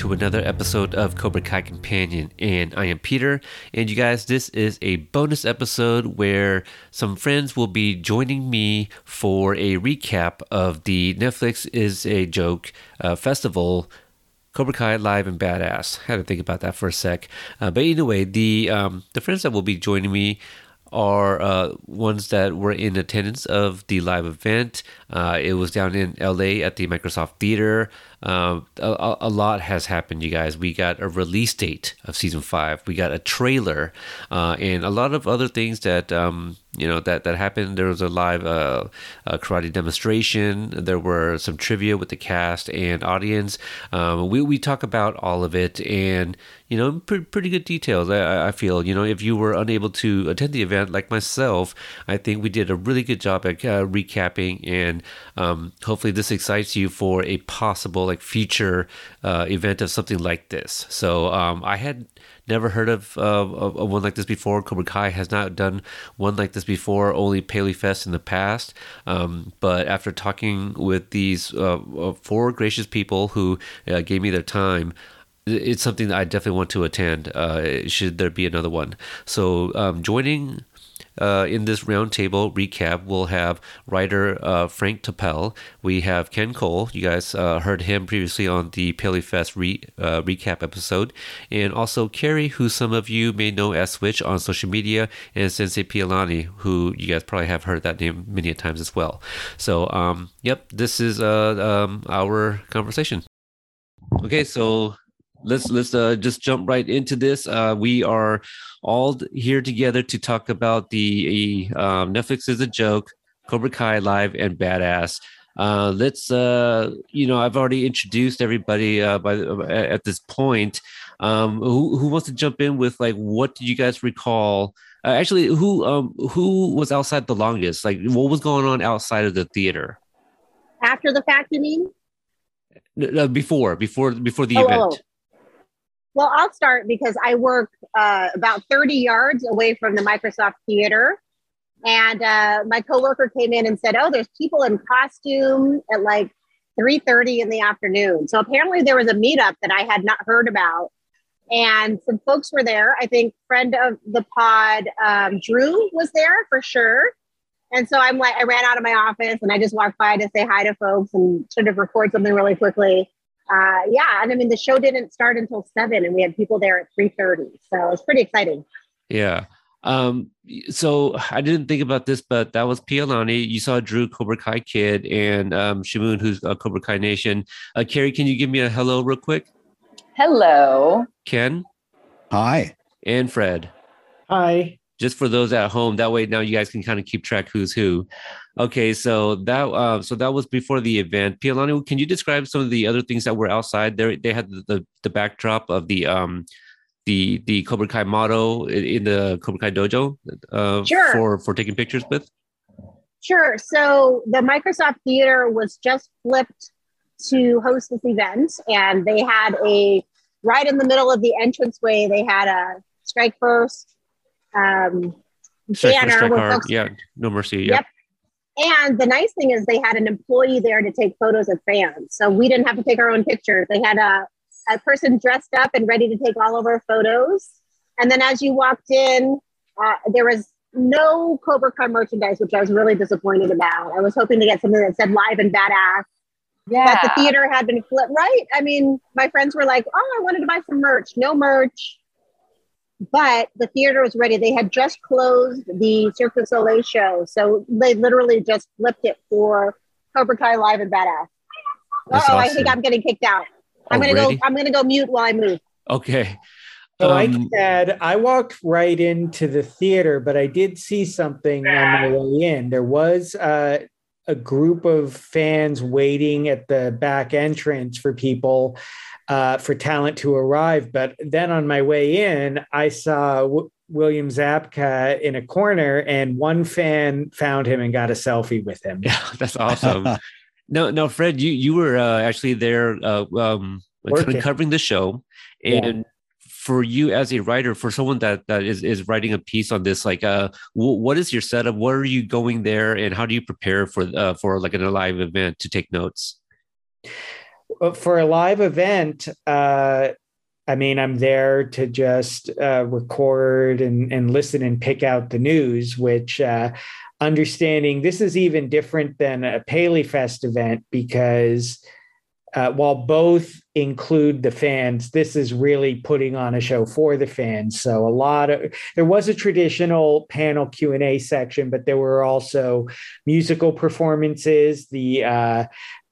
To another episode of Cobra Kai Companion, and I am Peter. And you guys, this is a bonus episode where some friends will be joining me for a recap of the Netflix is a Joke uh, festival. Cobra Kai Live and Badass. I had to think about that for a sec. Uh, but anyway, the um, the friends that will be joining me are uh, ones that were in attendance of the live event. Uh, it was down in LA at the Microsoft Theater. Um, a, a, lot has happened, you guys. We got a release date of season five. We got a trailer, uh, and a lot of other things that um, you know that that happened. There was a live uh, a karate demonstration. There were some trivia with the cast and audience. Um, we we talk about all of it, and you know, pretty, pretty good details. I, I feel you know if you were unable to attend the event, like myself, I think we did a really good job at uh, recapping, and um, hopefully this excites you for a possible like future uh, event of something like this. So um, I had never heard of, uh, one like this before. Cobra Kai has not done one like this before. Only Paley Fest in the past. Um, but after talking with these uh, uh four gracious people who uh, gave me their time it's something that I definitely want to attend. Uh, should there be another one? So um, joining uh, in this roundtable recap, we'll have writer uh, Frank Topel. We have Ken Cole. You guys uh, heard him previously on the Paley Fest re- uh, recap episode. And also Carrie, who some of you may know as Switch on social media, and Sensei Pialani, who you guys probably have heard that name many times as well. So, um, yep, this is uh, um, our conversation. Okay, so let's let's uh, just jump right into this. Uh, we are all here together to talk about the um, Netflix is a joke, Cobra Kai live and badass. Uh, let's uh, you know I've already introduced everybody uh, by at this point. Um, who who wants to jump in with like what do you guys recall? Uh, actually, who um who was outside the longest? Like what was going on outside of the theater? After the fact, you mean? No, before before before the oh, event. Oh. Well, I'll start because I work uh, about 30 yards away from the Microsoft Theater. And uh, my coworker came in and said, "Oh, there's people in costume at like 3:30 in the afternoon." So apparently there was a meetup that I had not heard about, and some folks were there. I think friend of the pod, um, Drew, was there for sure. And so I'm like, I ran out of my office and I just walked by to say hi to folks and sort of record something really quickly uh, yeah, and I mean the show didn't start until seven, and we had people there at three thirty, so it's pretty exciting. Yeah. Um, so I didn't think about this, but that was Pialani. You saw Drew Cobra Kai Kid and um, Shamoon, who's a Cobra Kai Nation. Uh, Carrie, can you give me a hello real quick? Hello. Ken. Hi. And Fred. Hi. Just for those at home, that way now you guys can kind of keep track who's who. Okay, so that uh, so that was before the event. Pialani, can you describe some of the other things that were outside? There, they had the, the, the backdrop of the um the the Cobra Kai motto in the Cobra Kai dojo uh, sure. for for taking pictures with. Sure. So the Microsoft Theater was just flipped to host this event, and they had a right in the middle of the entranceway. They had a strike first um, banner. Strike folks, yeah, no mercy. Yep. yep and the nice thing is they had an employee there to take photos of fans. So we didn't have to take our own pictures. They had a, a person dressed up and ready to take all of our photos. And then as you walked in, uh, there was no Cobra Kai merchandise, which I was really disappointed about. I was hoping to get something that said live and badass. Yeah. But the theater had been flipped, right? I mean, my friends were like, oh, I wanted to buy some merch. No merch but the theater was ready. They had just closed the Cirque du Soleil show, so they literally just flipped it for Cobra Kai Live and Badass. Oh, awesome. I think I'm getting kicked out. I'm gonna go. I'm gonna go mute while I move. Okay. So um, I said I walked right into the theater, but I did see something on my way in. There was uh, a group of fans waiting at the back entrance for people uh, for talent to arrive. But then on my way in, I saw w- William Zabka in a corner, and one fan found him and got a selfie with him. Yeah, that's awesome. no, no, Fred, you you were uh, actually there, uh, um, kind of covering the show, Yeah. For you as a writer, for someone that that is is writing a piece on this, like, uh, wh- what is your setup? Where are you going there, and how do you prepare for uh, for like an live event to take notes? For a live event, uh, I mean, I'm there to just uh, record and, and listen and pick out the news, which uh, understanding this is even different than a Paley Fest event because uh, while both include the fans, this is really putting on a show for the fans. So a lot of there was a traditional panel Q and A section, but there were also musical performances. The uh,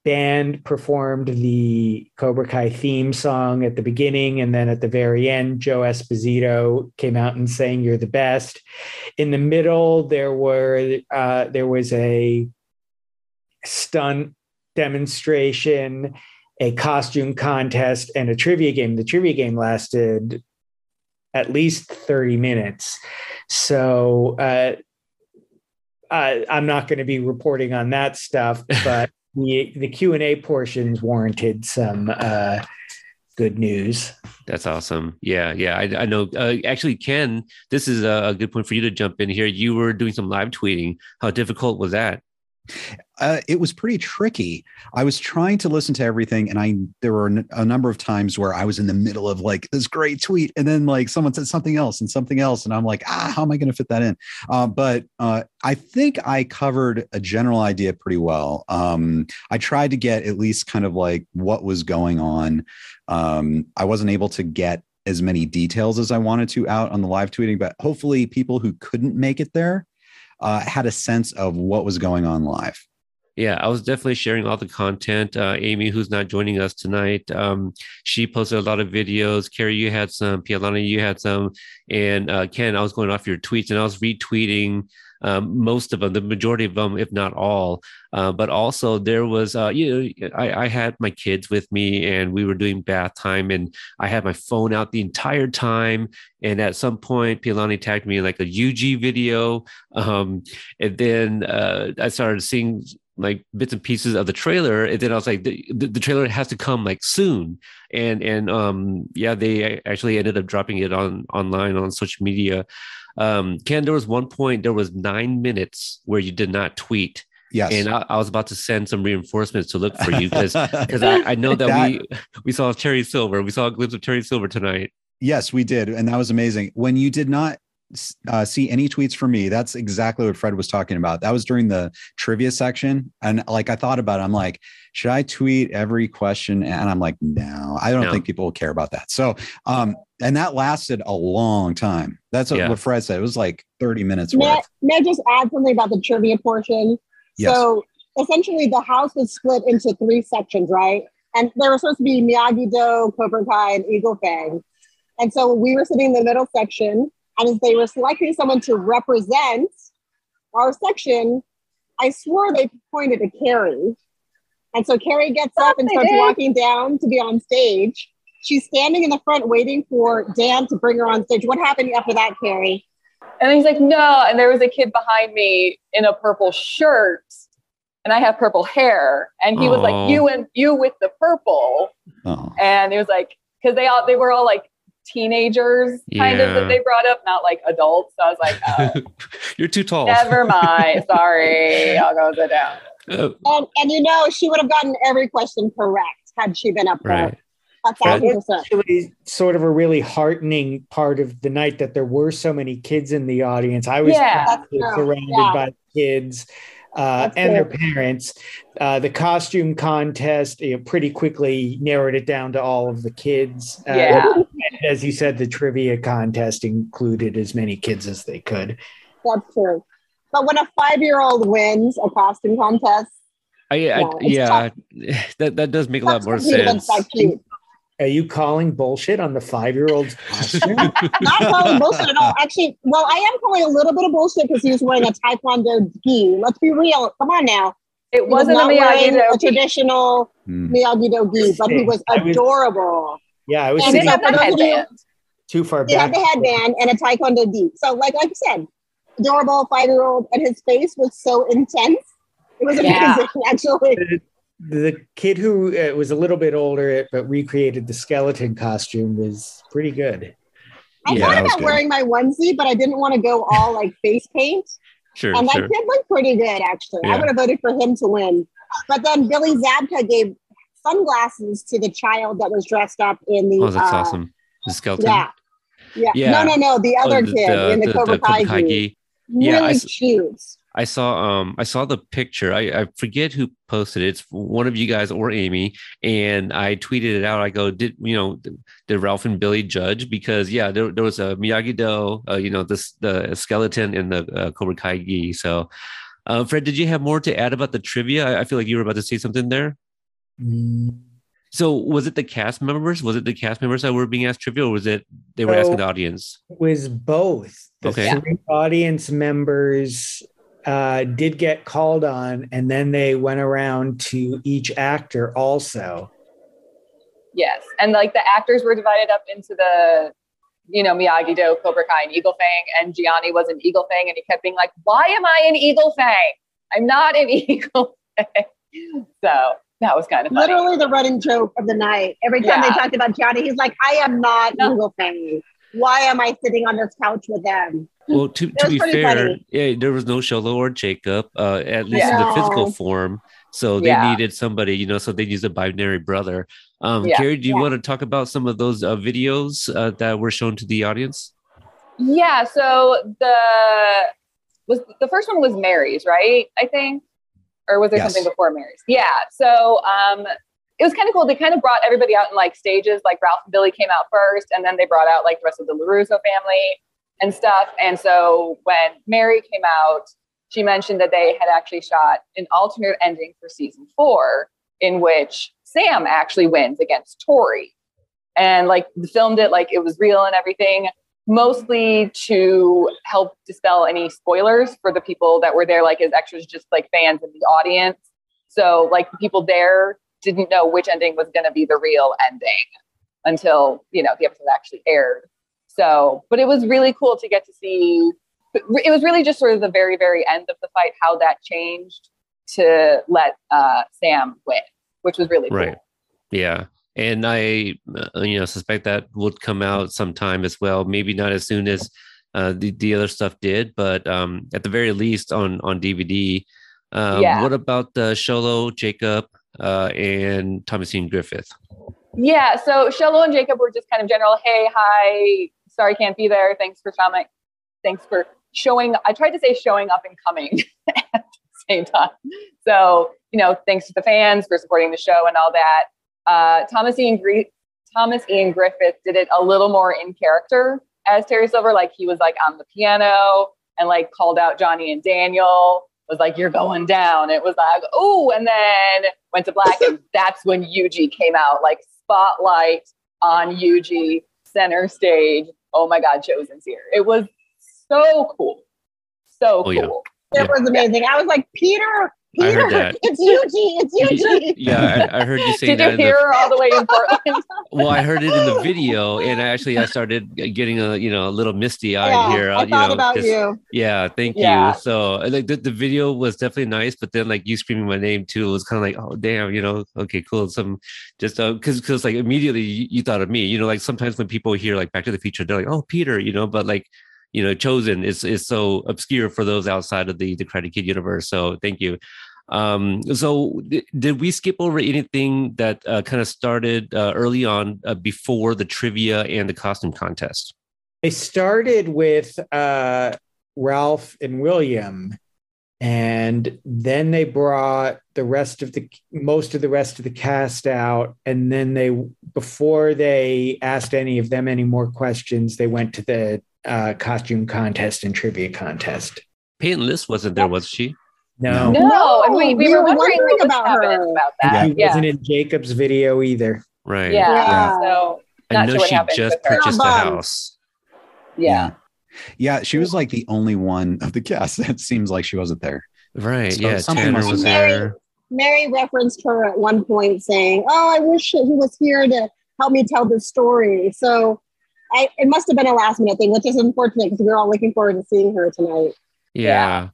band performed the Cobra Kai theme song at the beginning, and then at the very end, Joe Esposito came out and sang "You're the best." In the middle, there were uh, there was a stunt demonstration, a costume contest, and a trivia game. The trivia game lasted at least 30 minutes. So uh, I, I'm not going to be reporting on that stuff, but the, the Q&A portions warranted some uh, good news. That's awesome. Yeah, yeah. I, I know. Uh, actually, Ken, this is a, a good point for you to jump in here. You were doing some live tweeting. How difficult was that? Uh, it was pretty tricky. I was trying to listen to everything, and I there were a number of times where I was in the middle of like this great tweet, and then like someone said something else and something else, and I'm like, ah, how am I going to fit that in? Uh, but uh, I think I covered a general idea pretty well. Um, I tried to get at least kind of like what was going on. Um, I wasn't able to get as many details as I wanted to out on the live tweeting, but hopefully people who couldn't make it there uh, had a sense of what was going on live. Yeah, I was definitely sharing all the content. Uh, Amy, who's not joining us tonight, um, she posted a lot of videos. Carrie, you had some. Pialana, you had some. And uh, Ken, I was going off your tweets and I was retweeting um, most of them, the majority of them, if not all. Uh, but also, there was, uh, you know, I, I had my kids with me and we were doing bath time and I had my phone out the entire time. And at some point, Pialani tagged me like a Yuji video. Um, and then uh, I started seeing like bits and pieces of the trailer and then i was like the, the, the trailer has to come like soon and and um yeah they actually ended up dropping it on online on social media um ken there was one point there was nine minutes where you did not tweet Yes. and I, I was about to send some reinforcements to look for you because because I, I know that, That- we we saw Terry Silver we saw a glimpse of Terry Silver tonight Yes, we did. And that was amazing. When you did not uh, see any tweets from me, that's exactly what Fred was talking about. That was during the trivia section. And like I thought about it, I'm like, should I tweet every question? And I'm like, no, I don't No. think people will care about that. So, um, and that lasted a long time. That's what, Yeah. what Fred said. It was like 30 minutes May, I- worth. may I just add something about the trivia portion? Yes. So essentially, the house was split into three sections, right? And there were supposed to be Miyagi Do, Cobra Kai, and Eagle Fang. And so we were sitting in the middle section, and as they were selecting someone to represent our section, I swore they pointed to Carrie. And so Carrie gets up and starts walking down to be on stage. She's standing in the front waiting for Dan to bring her on stage. What happened after that, Carrie? And he's like, no. And there was a kid behind me in a purple shirt, and I have purple hair. And he was like, you and you with the purple. Oh, And he was like, because they all they were all like teenagers kind of that they brought up, not like adults. So I was like, oh, you're too tall never mind. Sorry, I'll go sit down. Uh, And, and you know, she would have gotten every question correct had she been up there. right A thousand percent. Actually, sort of a really heartening part of the night that there were so many kids in the audience. I was Yeah. Surrounded Yeah. by kids uh, That's and their parents. Uh, the costume contest you know, pretty quickly narrowed it down to all of the kids. Uh, Yeah. and as you said, the trivia contest included as many kids as they could. That's true. But when a five year old wins a costume contest, I, I, Yeah, it's yeah that that does make a lot more sense against that cute. Are you calling bullshit on the five year old's costume? Not calling bullshit at all. Actually, well, I am calling a little bit of bullshit because he was wearing a Taekwondo gi. Let's be real. Come on now. It He was wasn't a not wearing a traditional Hmm. Miyagi Do gi, but he was I was- adorable. Yeah, I was And He thinking didn't have for that you- headband. too far He had the headband and a taekwondo gi. So, like, like I said, adorable five year old, and his face was so intense. It was Yeah. amazing, actually. The, the kid who uh, was a little bit older but recreated the skeleton costume was pretty good. I Yeah, thought about good. wearing my onesie, but I didn't want to go all like face paint. Sure, And that sure. kid looked pretty good, actually. I would have voted for him to win. But then Billy Zabka gave sunglasses to the child that was dressed up in the. Oh, that's uh, awesome. The skeleton. Yeah. Yeah. Yeah. No, no, no. The Oh, other kid in the, Cobra Kai. Cobra gi. gi. Yeah, I Really s- cute. I saw um I saw the picture. I, I forget who posted it. It's one of you guys or Amy, and I tweeted it out. I go, did you know did Ralph and Billy judge? Because yeah, there, there was a Miyagi Do, uh, you know, this the skeleton in the uh, Cobra Kai gi. So, uh, Fred, did you have more to add about the trivia? I, I feel like you were about to say something there. So was it the cast members? Was it the cast members that were being asked trivia, or was it they were asking the audience? was both. The Okay. three audience members uh, did get called on, and then they went around to each actor also. Yes, and like the actors were divided up into the, you know, Miyagi Do, Cobra Kai, and Eagle Fang, and Gianni was an Eagle Fang, and he kept being like, "Why am I an Eagle Fang? I'm not an Eagle Fang." So that was kind of funny. Literally the running joke of the night. Every time they talked about Johnny, he's like, I am not No. Eagle Fang. Why am I sitting on this couch with them? Well, to, to be fair, funny. yeah, there was no Xolo or Jacob, uh, at least in the physical form. So they Yeah. needed somebody, you know, so they used a binary brother. Um, Yeah. Carrie, do you Yeah. want to talk about some of those uh, videos uh, that were shown to the audience? Yeah. So the was the first one was Mary's, right? I think, or was there Yes. something before Mary's? Yeah. So um, it was kind of cool. They kind of brought everybody out in like stages. Like Ralph and Billy came out first, and then they brought out like the rest of the LaRusso family and stuff. And so when Mary came out, she mentioned that they had actually shot an alternate ending for season four, in which Sam actually wins against Tori, and like filmed it like it was real and everything mostly to help dispel any spoilers for the people that were there, like as extras, just like fans in the audience. So, like the people there didn't know which ending was going to be the real ending until you know the episode actually aired. So, but it was really cool to get to see. It was really just sort of the very, very end of the fight, how that changed to let uh, Sam win, which was really Right. cool. Yeah. And I, uh, you know, suspect that would come out sometime as well. Maybe not as soon as uh, the, the other stuff did, but um, at the very least on on DVD. Um, Yeah. What about uh, Xolo, Jacob, uh, and Thomas Ian Griffith? Yeah, so Xolo and Jacob were just kind of general, hey, hi, sorry can't be there. Thanks for coming. Thanks for showing. I tried to say showing up and coming at the same time. So, you know, thanks to the fans for supporting the show and all that. Uh, Thomas Ian Gri- Thomas Ian Griffith did it a little more in character as Terry Silver. Like he was like on the piano and like called out Johnny and Daniel. Was like, you're going down. It was like, oh, and then went to black, and that's when Yuji came out, like spotlight on Yuji, center stage. Oh my God, Chozen's here. It was so cool. So Oh, cool. yeah. It was amazing. I was like, Peter, I Peter, heard that. it's Yuji, it's Yuji. Yeah, I, I heard you saying Did you that. in the- hear her all the way in Portland? well, I heard it in the video, and I actually I started getting a you know a little misty eyed Yeah, here. uh, I you thought know, about you. Yeah, thank Yeah. you. So uh, like the, the video was definitely nice, but then like you screaming my name too was kind of like, oh damn, you know, okay, cool. Some just uh, because because like immediately you, you thought of me, you know, like sometimes when people hear like Back to the Future, they're like, oh Peter, you know, but like you know, Chozen is is so obscure for those outside of the the Karate Kid universe. So thank you. Um, so d- did we skip over anything that uh, kind of started uh, early on uh, before the trivia and the costume contest? They started with uh, Ralph and William, and then they brought the rest of the most of the rest of the cast out. And then they, before they asked any of them any more questions, they went to the uh, costume contest and trivia contest. Peyton List wasn't there, was she? No, No, No, and we, we, we were were wondering, wondering about her. about he that. Yeah, wasn't in Jacob's video either. Right. yeah. Yeah. So I know sure she happened just purchased a house. yeah. Yeah, she was like the only one of the cast that seems like she wasn't there. Right. So yeah. something Tanner was have- there. Mary referenced her at one point saying, "Oh, I wish he was here to help me tell the story." So, I it must have been a last minute thing, which is unfortunate because we were all looking forward to seeing her tonight. Yeah.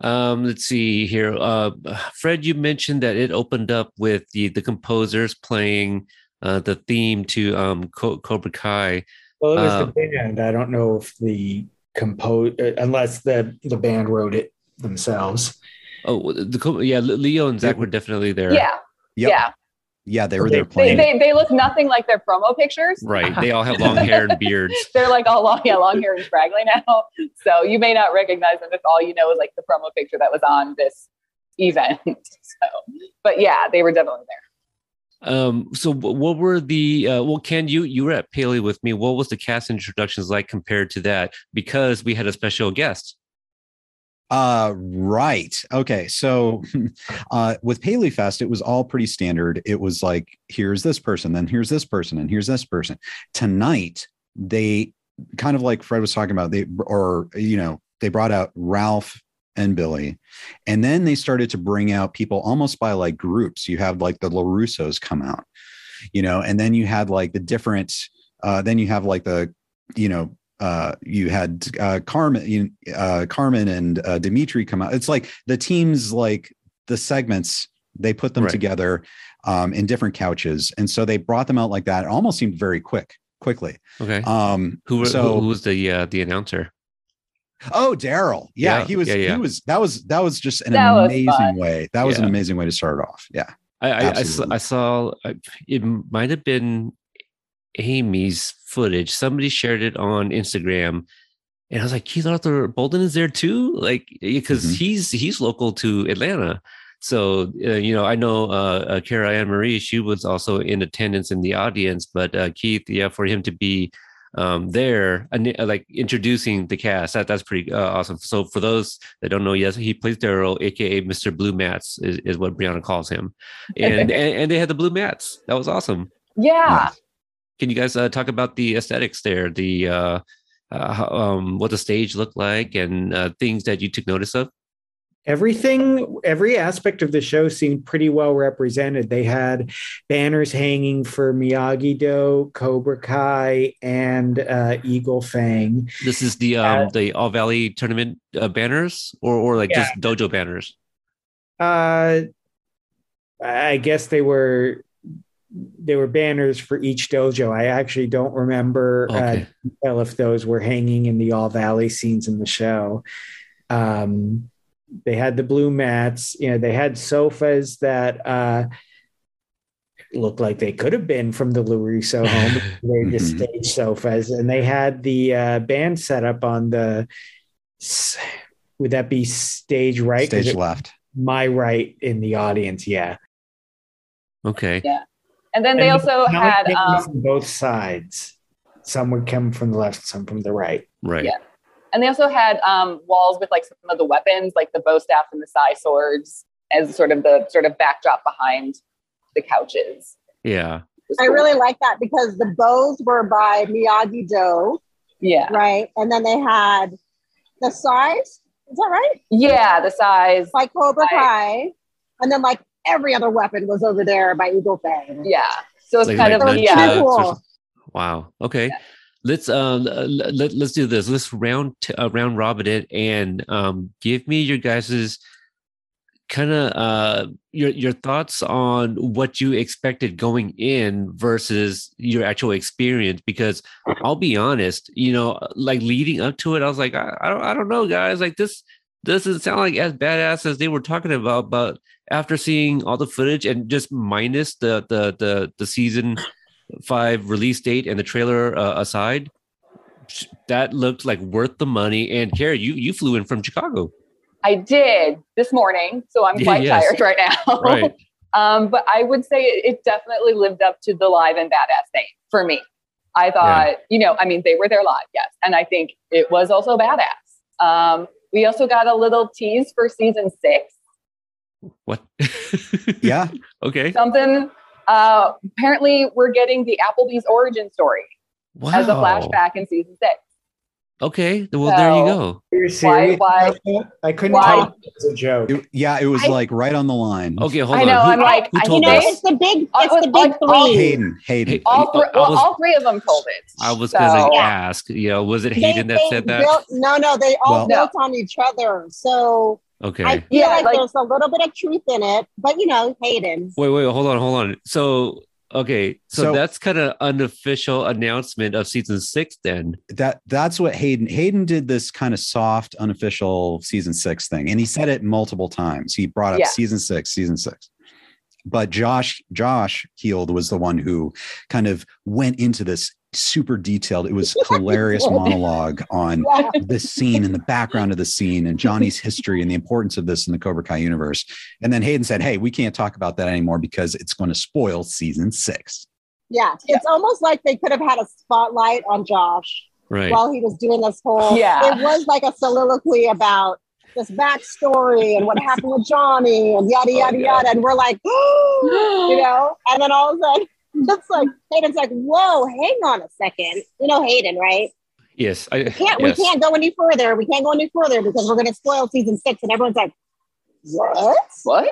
Um, let's see here. Uh, Fred, you mentioned that it opened up with the the composers playing uh, the theme to um, Co- Cobra Kai. Well, it was Um, the band. I don't know if the compose unless the the band wrote it themselves. Oh, the yeah, Leo and Zach were definitely there. Yeah. Yep. Yeah. Yeah, they were there They, playing. they, they look nothing like their promo pictures. Right. They all have long hair and beards. They're like all long, yeah, long hair and scraggly now. So you may not recognize them if all you know is like the promo picture that was on this event. So, but yeah, they were definitely there. Um, so what were the uh, well, Ken, you you were at Paley with me. What was the cast introductions like compared to that? Because we had a special guest. Uh, right. Okay. So, uh, with Paley Fest, it was all pretty standard. It was like, here's this person, then here's this person, and here's this person. Tonight, they kind of like Fred was talking about, they, or, you know, they brought out Ralph and Billy, and then they started to bring out people almost by like groups. You have like the LaRussos come out, you know, and then you had like the different, uh, then you have like the, you know, uh, you had uh, Carmen, uh, Carmen and uh, Demetri come out. It's like the teams, like the segments, they put them Right. together um, in different couches, and so they brought them out like that. It almost seemed very quick, quickly. Okay. Um, who were so who, who was the uh, the announcer? oh, Daryl, yeah, Yeah, he was, yeah, yeah. he was. That was that was just an That amazing way. That was an amazing way to start off. Yeah, I I, I, saw, I saw uh, it might have been Amy's footage. Somebody shared it on Instagram, and I was like, Keith Arthur Bolden is there too, like because Mhm. he's he's local to Atlanta. So uh, you know, I know uh, uh, Kara Ann Marie. She was also in attendance in the audience, but uh, Keith, yeah, for him to be um, there, and, uh, like introducing the cast, that that's pretty uh, awesome. So for those that don't know, yes, he plays Daryl, aka Mr. Blue Mats, is, is what Brianna calls him, and, and and they had the blue mats. That was awesome. Yeah. Can you guys uh, talk about the aesthetics there, the uh, uh, um, what the stage looked like, and uh, things that you took notice of? Everything, every aspect of the show seemed pretty well represented. They had banners hanging for Miyagi Do, Cobra Kai, and uh, Eagle Fang. This is the um, Uh, the All Valley tournament uh, banners, or or like just dojo banners. Uh, I guess they were they were banners for each dojo. I actually don't remember uh, Okay. detail if those were hanging in the All Valley scenes in the show. Um, they had the blue mats. You know, they had sofas that uh, looked like they could have been from the LaRusso home. They're just Mhm. stage sofas, and they had the uh, band set up on the. Would that be stage right? stage left. my right in the audience. Yeah. Okay. And then they And also had um, from both sides. Some would come from the left, some from the right. Right. Yeah. and they also had um, walls with like some of the weapons, like the bow staff and the sai swords, as sort of the sort of backdrop behind the couches. Yeah. I really like that because the bows were by Miyagi Do, yeah, right? And then they had the sais, is that right? yeah, the sais, Like Cobra Right. Kai. And then like every other weapon was over there by Eagle Fang. yeah. So it's Like- kind like of nunchucks yeah, Cool. Wow. Okay. Yeah. Let's um let, let, let's do this. Let's round t- uh, round robin it and um give me your guys's kind of uh your your thoughts on what you expected going in versus your actual experience because I'll be honest, you know, like leading up to it I was like I, I don't I don't know guys like this doesn't sound like as badass as they were talking about but after seeing all the footage and just minus the the the the season five release date and the trailer uh, aside, that looked like worth the money. And Carrie, you you flew in from Chicago, I did this morning, so I'm Yeah, quite yes. tired right now. right? um, but I would say it, it definitely lived up to the live and badass thing for me. I thought, you know, I mean, they were there live, yes, and I think it was also badass. Um, we also got a little tease for season six. What? Yeah. okay. Something. Uh, apparently, we're getting the Applebee's origin story Wow. as a flashback in season six. Okay, well there you go. You're serious? why- I couldn't why- tell if it was a joke. It- yeah, it was I- like right on the line. Okay, hold on. I on. know, Who, I'm like, who I- You know, us? it's the big, it's was the big like, all- three. Hayden, Hayden. All, three, I well, was- all three of them told it. I was So- gonna Yeah. ask. You know, was it They- Hayden that they said that? built- no, no, they all Well- built on each other. So Okay. I feel Yeah, like, like- there's a little bit of truth in it, but you know, Hayden. Wait, wait, hold on, hold on. So, okay, so, So- that's kind of unofficial announcement of season six. Then, that that's what Hayden Hayden did this kind of soft, unofficial season six thing, and he said it multiple times. He brought up Yeah. season six, season six. But Josh Josh Heald was the one who kind of went into this super detailed. It was hilarious monologue on Yeah. the scene and the background of the scene and Johnny's history and the importance of this in the Cobra Kai universe. And then Hayden said, "Hey, we can't talk about that anymore because it's going to spoil season six. Yeah, it's almost like they could have had a spotlight on Josh right? while he was doing this whole. Yeah. it was like a soliloquy about this backstory and what happened with Johnny and yada Oh, yada yada, and we're like, you know, and then all of a sudden, it's like Hayden's like, whoa, hang on a second, you know, Hayden, right? yes, I Can't yes. we can't go any further? We can't go any further because we're going to spoil season six, and everyone's like, what? What?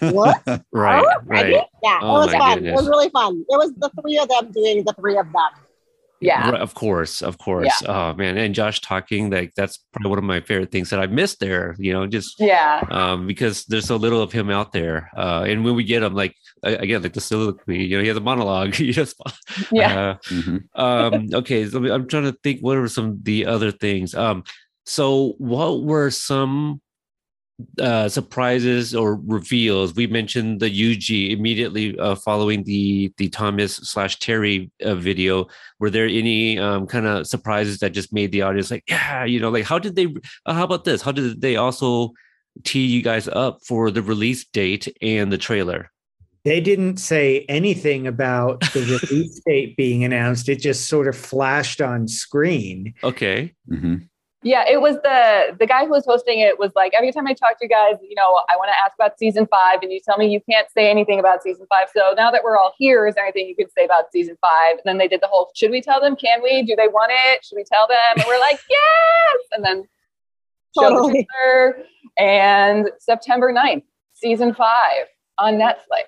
What? Right, Huh? right. Yeah, Oh it was my fun. goodness. It was really fun. It was the three of them doing the three of them. Yeah. Right, of course, of course. Oh man, and Josh talking like that's probably one of my favorite things that I missed there. You know, just Yeah. um, because there's so little of him out there. Uh, and when we get him, like again, like the soliloquy, you know, he has a monologue. you just, Yeah. uh, Mhm. um, okay, so I'm trying to think. What are some of the other things? Um, so what were some uh, surprises or reveals? We mentioned the Yuji immediately uh, following the the Thomas slash Terry uh, video. Were there any um, kind of surprises that just made the audience like, yeah, you know, like how did they? Uh, how about this? How did they also tee you guys up for the release date and the trailer? They didn't say anything about the release date being announced. It just sort of flashed on screen. Okay, Mhm. Yeah, it was the the guy who was hosting it was like every time I talk to you guys, you know, I want to ask about season five, and you tell me you can't say anything about season five. So now that we're all here, is there anything you could say about season five? And then they did the whole, should we tell them? Can we? Do they want it? Should we tell them? And we're like, yes. And then show the Totally. trailer, and September 9th, season five on Netflix.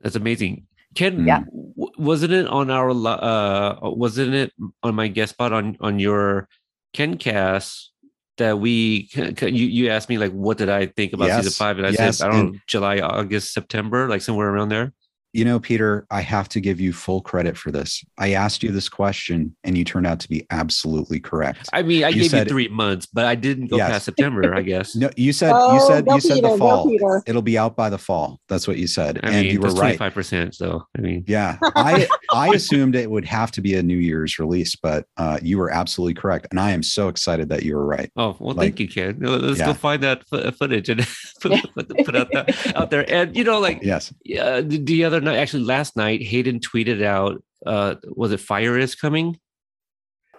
that's amazing. Ken, Yeah. w- wasn't it on our uh wasn't it on my guest spot on on your Kencast that we you you asked me like what did I think about season five and I yes, said I don't and- July August September like somewhere around there. You know, Peter, I have to give you full credit for this. I asked you this question and you turned out to be absolutely correct. I mean I You gave you three months, but I didn't go Yes. past September. I guess. No, you said Oh, you said go you said Peter, the fall. Peter. It'll be out by the fall. That's what you said. I and mean you were right. twenty five percent. So I mean Yeah. I I assumed it would have to be a New Year's release, but uh, you were absolutely correct. And I am so excited that you were right. Oh well, Like- thank you, Ken. Let's Yeah. go find that fo- footage and put, put, put out that out there. And you know, like Yes. yeah, the, the other night, actually last night, Hayden tweeted out, uh, was it Fire is coming?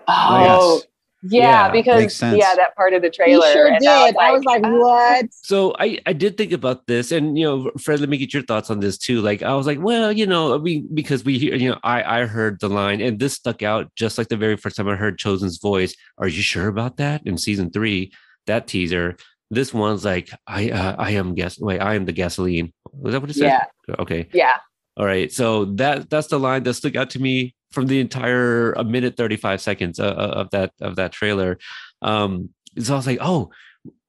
Oh, yes. yeah, Yeah, makes because sense. yeah, that part of the He trailer. sure and did. I I was like, what? So I I did think about this, and you know, Fred, let me get your thoughts on this too. Like I was like, well, you know, I mean, because we hear, you know, I I heard the line, and this stuck out just like the very first time I heard Chozen's voice. Are you sure about that? In season three, that teaser. This one's like, I uh, I am gas. Wait, I am the gasoline. Was that what it said? Yeah. Okay. Yeah. All right. So that that's the line that stuck out to me from the entire a minute 35 seconds uh, uh, of that of that trailer. Um so I was like, "Oh,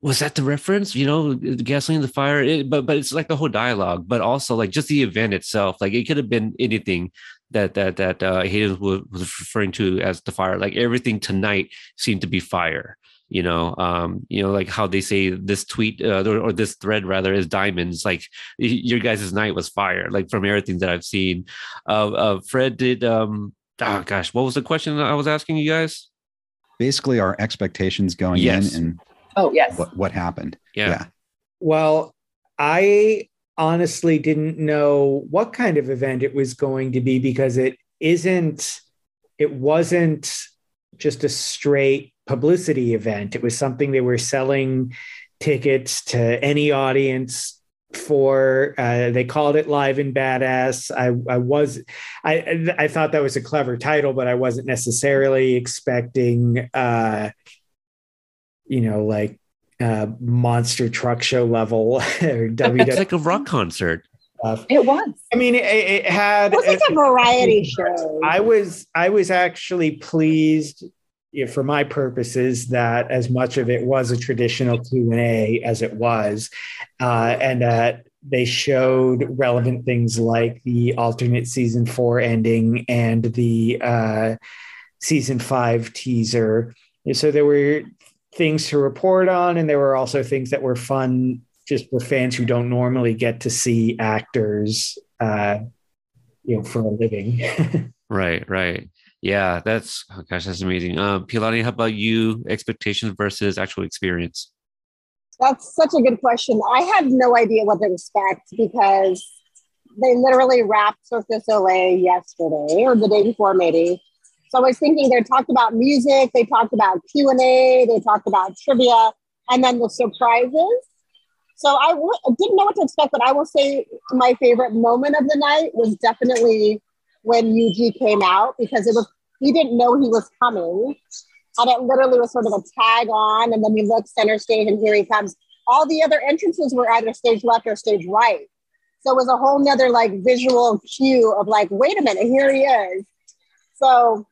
was that the reference? You know, gasoline, the fire, it, but but it's like the whole dialogue, but also like just the event itself. Like it could have been anything that that that uh, Hayden was referring to as the fire. Like everything tonight seemed to be fire. You know, um, you know, like how they say this tweet uh, or, or this thread rather is diamonds. Like your guys' night was fire. Like from everything that I've seen. Uh, uh, Fred did. Um, oh gosh, what was the question that I was asking you guys? Basically, our expectations going Yes. in and Oh, yes. what, what happened. Yeah. Yeah. Well, I honestly didn't know what kind of event it was going to be because it isn't, it wasn't just a straight publicity event. It was something they were selling tickets to any audience for uh, they called it live and badass i i was i i thought that was a clever title but i wasn't necessarily expecting uh you know like uh monster truck show level or it's like a rock concert stuff. It was. I mean, it, it had. It was like a variety show. I was I was actually pleased you know, for my purposes that as much of it was a traditional Q and A as it was, uh, and that they showed relevant things like the alternate season four ending and the uh, season five teaser. So there were things to report on, and there were also things that were fun just for fans who don't normally get to see actors, uh, you know, for a living. right, right. Yeah, that's oh gosh, that's amazing. Um, Pilani, how about you? Expectations versus actual experience. That's such a good question. I had no idea what to expect because they literally wrapped Cirque du Soleil yesterday or the day before, maybe. So I was thinking they talked about music, they talked about Q and A, they talked about trivia, and then the surprises. So I w- didn't know what to expect, but I will say my favorite moment of the night was definitely when Yuji came out because it was he didn't know he was coming. And it literally was sort of a tag on, and then you look center stage, and here he comes. All the other entrances were either stage left or stage right. So it was a whole nother like visual cue of like, wait a minute, here he is. So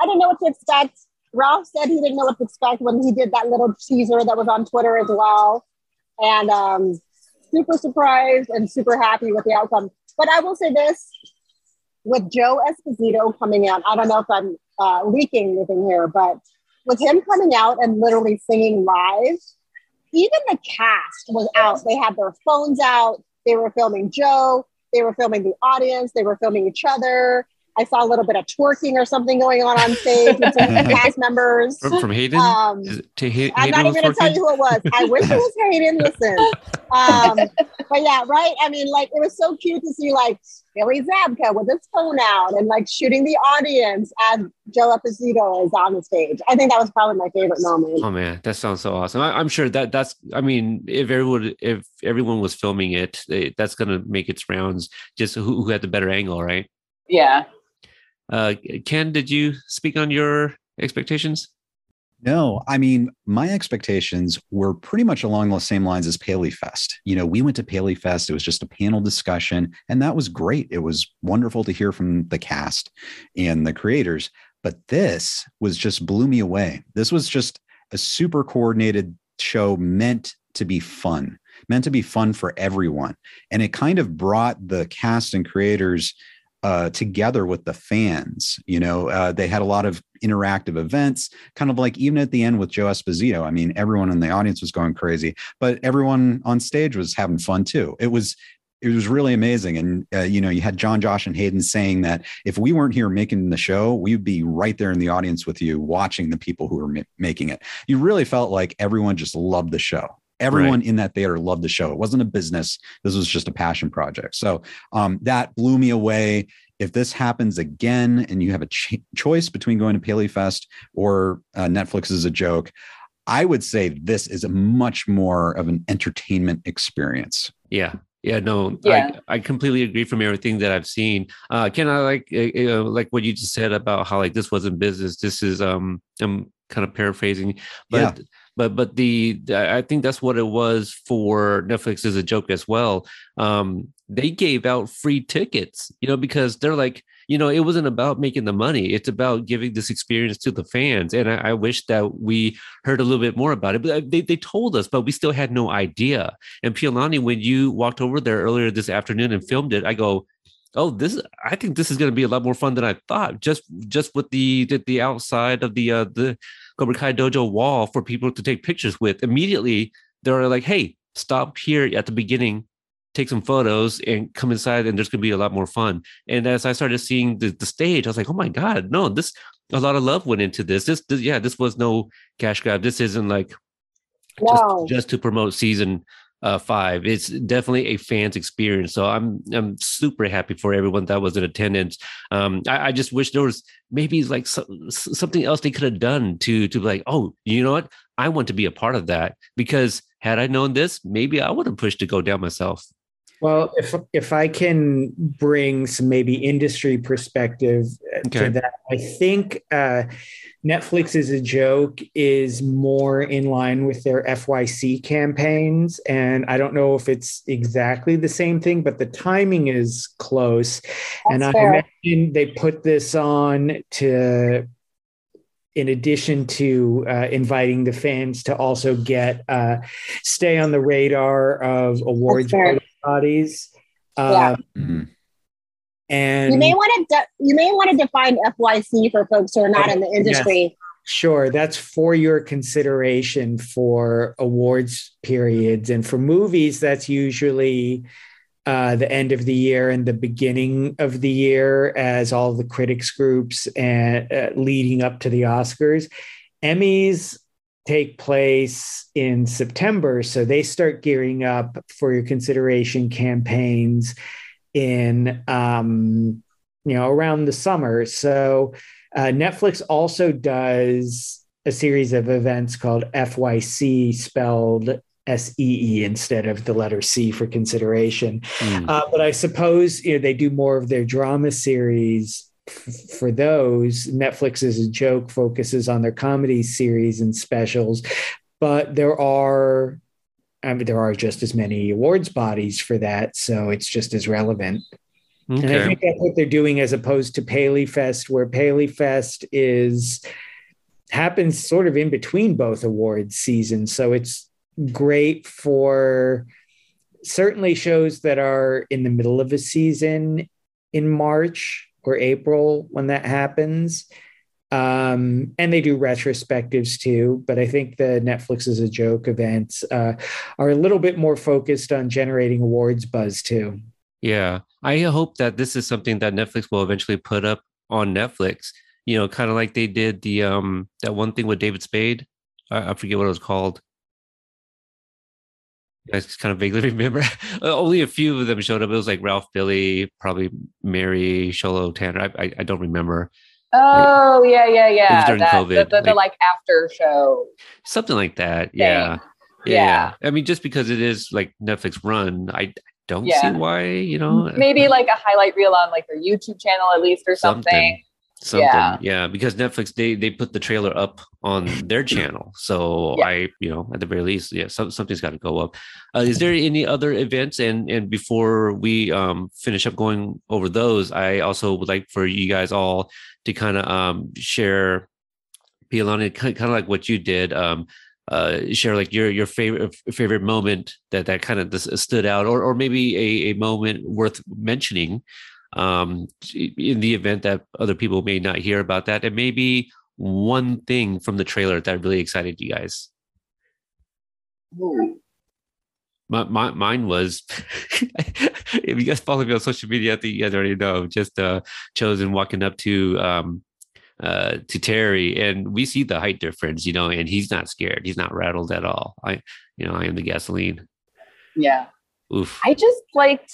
I didn't know what to expect. Ralph said he didn't know what to expect when he did that little teaser that was on Twitter as well and um, super surprised and super happy with the outcome. But I will say this with Joe Esposito coming out, I don't know if I'm uh, leaking anything here, but with him coming out and literally singing live, even the cast was out. They had their phones out. They were filming Joe. They were filming the audience. They were filming each other. I saw a little bit of twerking or something going on on stage with some cast members. From, from Hayden? Um, to Hay- I'm not even going to tell you who it was. I wish it was Hayden. Listen, um, but yeah, right. I mean, like it was so cute to see like Billy Zabka with his phone out and like shooting the audience as Joe Esposito is on the stage. I think that was probably my favorite moment. Oh man, that sounds so awesome. I, am sure that that's. I mean, if everyone if everyone was filming it, they, that's gonna make its rounds. Just who, who had the better angle, right? Yeah. Uh, Ken, did you speak on your expectations? No, I mean, my expectations were pretty much along the same lines as Paley Fest. You know, we went to Paley Fest, it was just a panel discussion, and that was great. It was wonderful to hear from the cast and the creators. But this was just blew me away. This was just a super coordinated show meant to be fun, meant to be fun for everyone. And it kind of brought the cast and creators uh, together with the fans. You know, uh, they had a lot of interactive events, kind of like even at the end with Joe Esposito. I mean, everyone in the audience was going crazy, but everyone on stage was having fun too. It was it was really amazing. And, uh, you know, you had Jon, Josh, and Hayden saying that if we weren't here making the show, we'd be right there in the audience with you, watching the people who were ma- making it. You really felt like everyone just loved the show. Everyone right. in that theater loved the show. It wasn't a business. This was just a passion project. So um, that blew me away. If this happens again and you have a ch- choice between going to Paley Fest or uh, Netflix is a joke, I would say this is a much more of an entertainment experience. Yeah. Yeah, no, yeah. I, I completely agree from everything that I've seen. Uh, Ken, I like uh, like what you just said about how like this wasn't business. This is um, I'm kind of paraphrasing, but yeah but but the I think that's what it was for Netflix as a joke as well. Um, they gave out free tickets, you know, because they're like, you know, it wasn't about making the money; it's about giving this experience to the fans. And I, I wish that we heard a little bit more about it. But uh, they they told us, but we still had no idea. And Pialani, when you walked over there earlier this afternoon and filmed it, I go, oh this i think this is going to be a lot more fun than i thought just just with the the, the outside of the uh the Cobra Kai Dojo wall for people to take pictures with. Immediately, they're like, hey, stop here at the beginning, take some photos, and come inside, and there's going to be a lot more fun. And as I started seeing the, the stage, I was like, oh my God, no, this, a lot of love went into this. This, this yeah, this was no cash grab. This isn't like no. just, just to promote season uh, five. It's definitely a fan's experience. So I'm I'm super happy for everyone that was in attendance. Um, I, I just wish there was maybe like so, something else they could have done to to be like, oh, you know what? I want to be a part of that because had I known this, maybe I would have pushed to go down myself. Well, if if I can bring some maybe industry perspective uh, Okay. to that, I think uh, Netflix is a joke is more in line with their FYC campaigns, and I don't know if it's exactly the same thing, but the timing is close. and I fair. imagine they put this on to. In addition to uh, inviting the fans to also get uh, stay on the radar of awards fair. Bodies, Yeah. um, Mhm. and You may want to de- you may want to define FYC for folks who are not in the industry. Sure, that's for your consideration for awards periods. And for movies, that's usually uh, the end of the year and the beginning of the year as all the critics groups and uh, leading up to the Oscars. Emmys take place in September, so they start gearing up for your consideration campaigns in um, you know around the summer. So uh, Netflix also does a series of events called FYC, spelled S E E instead of the letter C for consideration. Mm. Uh, but I suppose you know they do more of their drama series for those. Netflix is a joke focuses on their comedy series and specials, but there are. I mean, there are just as many awards bodies for that, so it's just as relevant. And I think that's what they're doing as opposed to Paley Fest, where Paley Fest is happens sort of in between both awards seasons. So it's great for certainly shows that are in the middle of a season in March or April when that happens. Um, and they do retrospectives too, but I think the Netflix is a joke events uh, are a little bit more focused on generating awards buzz too. Yeah. I hope that this is something that Netflix will eventually put up on Netflix. You know, kind of like they did the um that one thing with David Spade. I, I forget what it was called. I just kind of vaguely remember. Uh, Only a few of them showed up. It was like Ralph Billy, probably Mary Xolo Tanner. I, I I don't remember. Oh yeah, yeah, yeah. during That- COVID, the, the, the, like- like after show. Something like that. Yeah. yeah. Yeah. I mean, just because it is like Netflix run, I don't Yeah. see why, you know. Maybe like a highlight reel on like their YouTube channel at least or something. something yeah. Yeah. because netflix they they put the trailer up on their channel so Yeah. i you know at the very least yeah some, something's got to go up uh, is there any other events and and before we um finish up going over those i also would like for you guys all to kind of um share Pialani, kind of like what you did um uh share like your your favorite favorite moment that that kind of stood out or or maybe a, a moment worth mentioning um in the event that other people may not hear about that and maybe one thing from the trailer that really excited you guys Ooh. my, my mine was if you guys follow me on social media i think you guys already know just uh Chozen walking up to um uh to terry and we see the height difference you know and he's not scared he's not rattled at all i you know i am the gasoline Yeah. oof I just liked.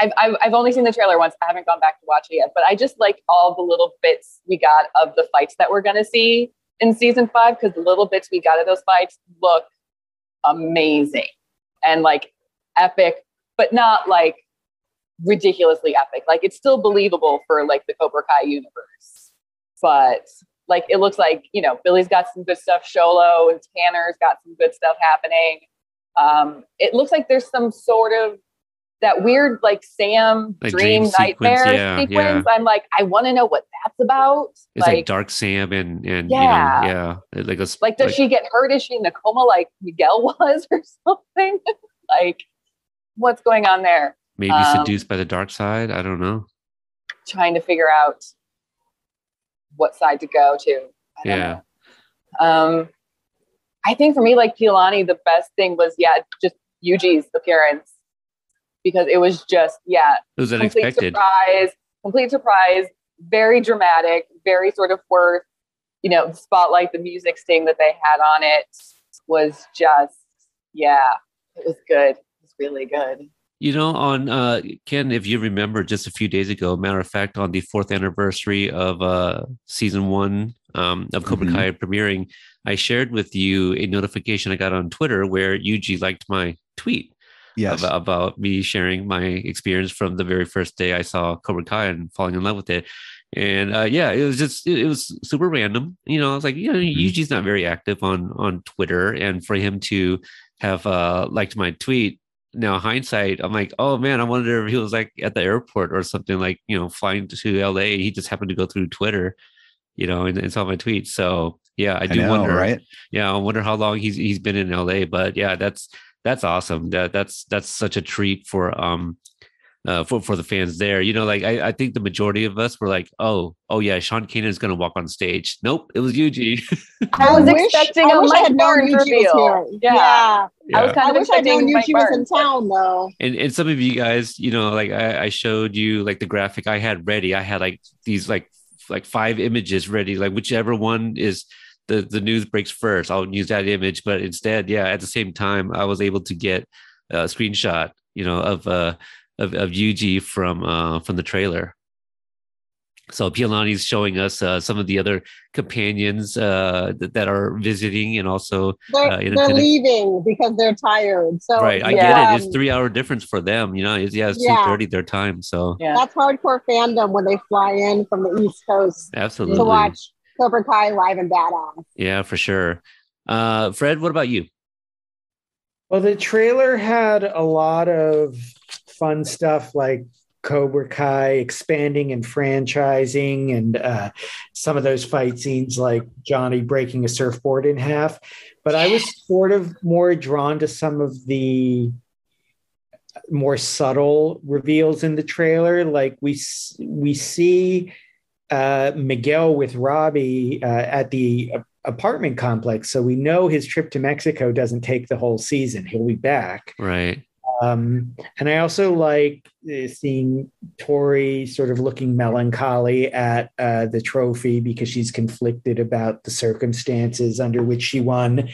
I've, I've I've only seen the trailer once. I haven't gone back to watch it yet, but I just like all the little bits we got of the fights that we're gonna see in season five because the little bits we got of those fights look amazing and like epic, but not like ridiculously epic. Like it's still believable for like the Cobra Kai universe, but like it looks like you know Billy's got some good stuff. Xolo and Tanner's got some good stuff happening. Um, it looks like there's some sort of that weird like Sam Like dream, dream sequence, nightmare yeah, sequence. I'm like, I want to know what that's about. it's like, like, dark sam and and Yeah. you know yeah like a like, does she get hurt? Is she in a coma like Miguel was or something? like, what's going on there? maybe um, seduced by the dark side i don't know Trying to figure out what side to go to. I Yeah. Um, I think for me, like Pilani, the best thing was yeah, just Yuji's appearance because it was just yeah, it was complete unexpected surprise, complete surprise, very dramatic, very sort of worth, you know, the spotlight, the music sting that they had on it was just, yeah, it was good. It was really good. You know, on uh Ken, if you remember just a few days ago, matter of fact, on the fourth anniversary of uh season one um, of Cobra Mhm. Kai premiering, I shared with you a notification I got on Twitter where Yuji liked my tweet Yes. about, about me sharing my experience from the very first day I saw Cobra Kai and falling in love with it. And uh, yeah, it was just it, it was super random. You know, I was like, you know, Mhm. Yuji's not very active on on Twitter, and for him to have uh, liked my tweet. Now hindsight, I'm like, oh man, I wonder if he was like at the airport or something, like you know, flying to LA. He just happened to go through Twitter, you know, and, and saw my tweet. So yeah, I I do know, wonder, right? yeah, I wonder how long he's he's been in LA. But yeah, that's that's awesome. That that's that's such a treat for um uh for, for the fans there. You know, like I, I think the majority of us were like, oh, oh yeah, Sean Kanan is gonna walk on stage. Nope, it was Yuji. I was wish- expecting I a wish I Mike had known Barnes was reveal. here. Yeah. yeah. I was kind I of wish I'd known expecting Mike Yuji was in town though. and and some of you guys, you know, like I, I showed you like the graphic I had ready. I had like these like like five images ready, like whichever one is the the news breaks first, I'll use that image. But instead, yeah, at the same time, I was able to get a screenshot, you know, of uh of, of Yuji from uh from the trailer. So Pialani's showing us uh, some of the other companions uh, that, that are visiting and also They're, Uh, in they're leaving because they're tired. So right. I yeah. get it. It's um, three hour difference for them. You know, it's, yeah, it's two Yeah. thirty their time. So Yeah. That's hardcore fandom when they fly in from the East Coast absolutely. to watch Cobra Kai live and badass. Yeah, for sure. Uh, Fred, what about you? Well, the trailer had a lot of fun stuff like Cobra Kai expanding and franchising, and uh, some of those fight scenes like Johnny breaking a surfboard in half. But I was sort of more drawn to some of the more subtle reveals in the trailer. Like we we see uh, Miguel with Robbie uh, at the apartment complex. So we know his trip to Mexico doesn't take the whole season. He'll be back. Right. Um, and I also like uh, seeing Tori sort of looking melancholy at uh, the trophy because she's conflicted about the circumstances under which she won.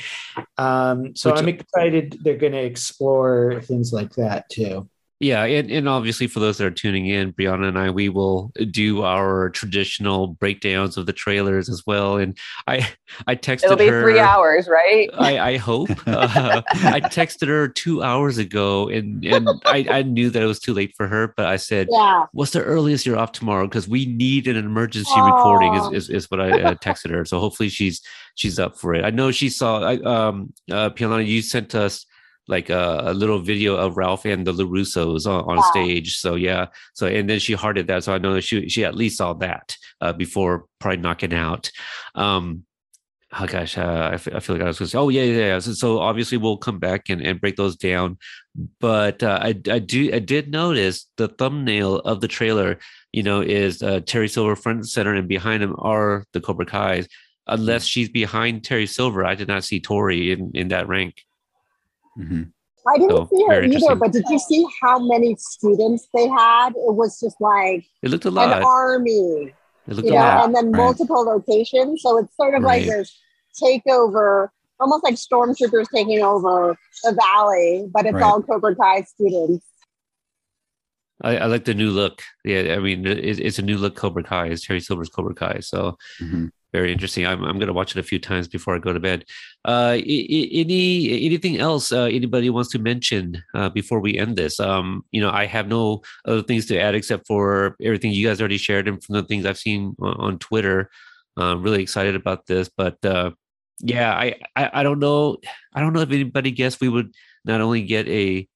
Um, so Which- I'm excited they're going to explore things like that too. Yeah, and, and obviously for those that are tuning in, Brianna and I, we will do our traditional breakdowns of the trailers as well. And I, I texted It'll be her. three hours, right? I, I hope. Uh, I texted her two hours ago, and and I, I knew that it was too late for her, but I said, Yeah. "What's the earliest you're off tomorrow? Because we need an emergency recording." Is, is is what I uh, texted her. So hopefully she's she's up for it. I know she saw. I um uh Pialana, you sent us like a, a little video of Ralph and the LaRussos on, on stage. So yeah. So and then she hearted that. So I know that she she at least saw that uh, before probably knocking out. Um, oh gosh, uh, I, feel, feel like I was going to say, oh yeah, yeah. yeah. So, so obviously we'll come back and, and break those down. But uh, I I do I did notice the thumbnail of the trailer. You know, is uh, Terry Silver front and center, and behind him are the Cobra Kai's. Unless she's behind Terry Silver, I did not see Tori in in that rank. Mhm. I didn't So, see her either, but did you see how many students they had? It was just like It looked a an army, It looked you a know, lot. and then Right. multiple locations. So it's sort of like Right. this takeover, almost like stormtroopers taking over the valley, but it's Right. all Cobra Kai students. I, I like the new look. Yeah, I mean, it, it's a new look Cobra Kai. It's Terry Silver's Cobra Kai. So Mhm. Very interesting. I'm, I'm going to watch it a few times before I go to bed. Uh, any anything else uh, anybody wants to mention uh, before we end this? Um, you know, I have no other things to add except for everything you guys already shared and from the things I've seen on, on Twitter. I'm really excited about this, but uh, yeah, I, I I don't know. I don't know if anybody guessed we would not only get a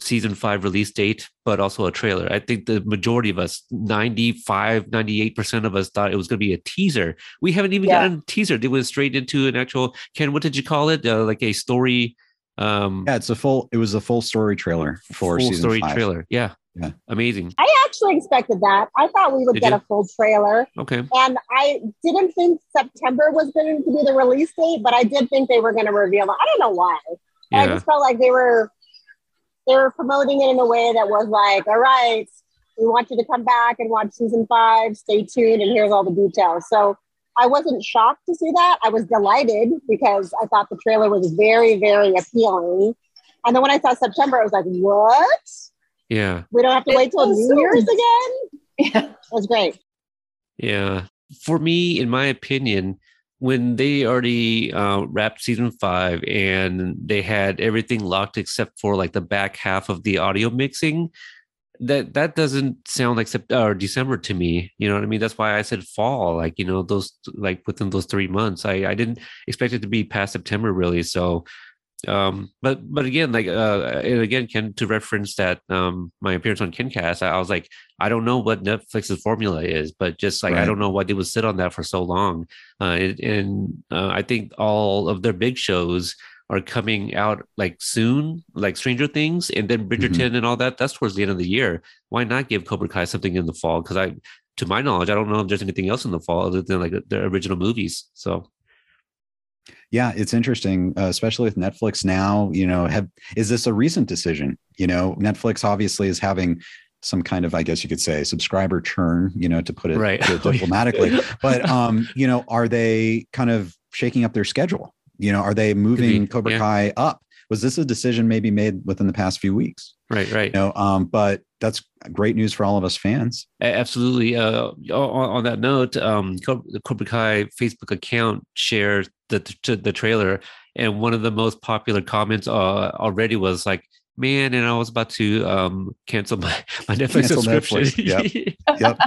season five release date, but also a trailer. I think the majority of us, 95, 98% of us thought it was going to be a teaser. We haven't even Yeah. gotten a teaser. They went straight into an actual, Ken, what did you call it? Uh, like a story, um, Yeah, it's a full. It was a full story trailer for full season story five. trailer. Yeah. Yeah. Amazing. I actually expected that. I thought we would Did get you? a full trailer. Okay. And I didn't think September was going to be the release date, but I did think they were going to reveal it. I don't know why. I just felt like they were they were promoting it in a way that was like, all right, we want you to come back and watch season five. Stay tuned, and here's all the details. So I wasn't shocked to see that. I was delighted because I thought the trailer was very, very appealing. And then when I saw September, I was like, what? Yeah. We don't have to wait till It's so New Year's again? Yeah. It was great. Yeah. for me, in my opinion, when they already uh, wrapped season five and they had everything locked except for like the back half of the audio mixing, that that doesn't sound like September or December to me. You know what I mean? That's why I said fall. Like you know those like within those three months. I I didn't expect it to be past September really. So um but but again like uh and again ken to reference that um my appearance on kencast I, I was like i don't know what netflix's formula is but just like Right. i don't know why they would sit on that for so long. Uh and, and uh, i think all of their big shows are coming out like soon like stranger things and then bridgerton and all that that's towards the end of the year. Why not give cobra kai something in the fall? Because i to my knowledge i don't know if there's anything else in the fall other than like their original movies so Yeah, it's interesting, uh, especially with Netflix now. You know, have is this a recent decision? You know, Netflix obviously is having some kind of, I guess you could say, subscriber churn. You know, to put it, Right. put it diplomatically. but um, you know, are they kind of shaking up their schedule? You know, are they moving Cobra yeah. Kai up? Was this a decision maybe made within the past few weeks? right right You know, um, but that's great news for all of us fans. Absolutely. Uh, on, on that note, um, the Cobra Kai Facebook account shared the the, trailer, and one of the most popular comments uh, already was like, "Man, and I was about to um, cancel my my Netflix Cancel subscription." Netflix, Yep.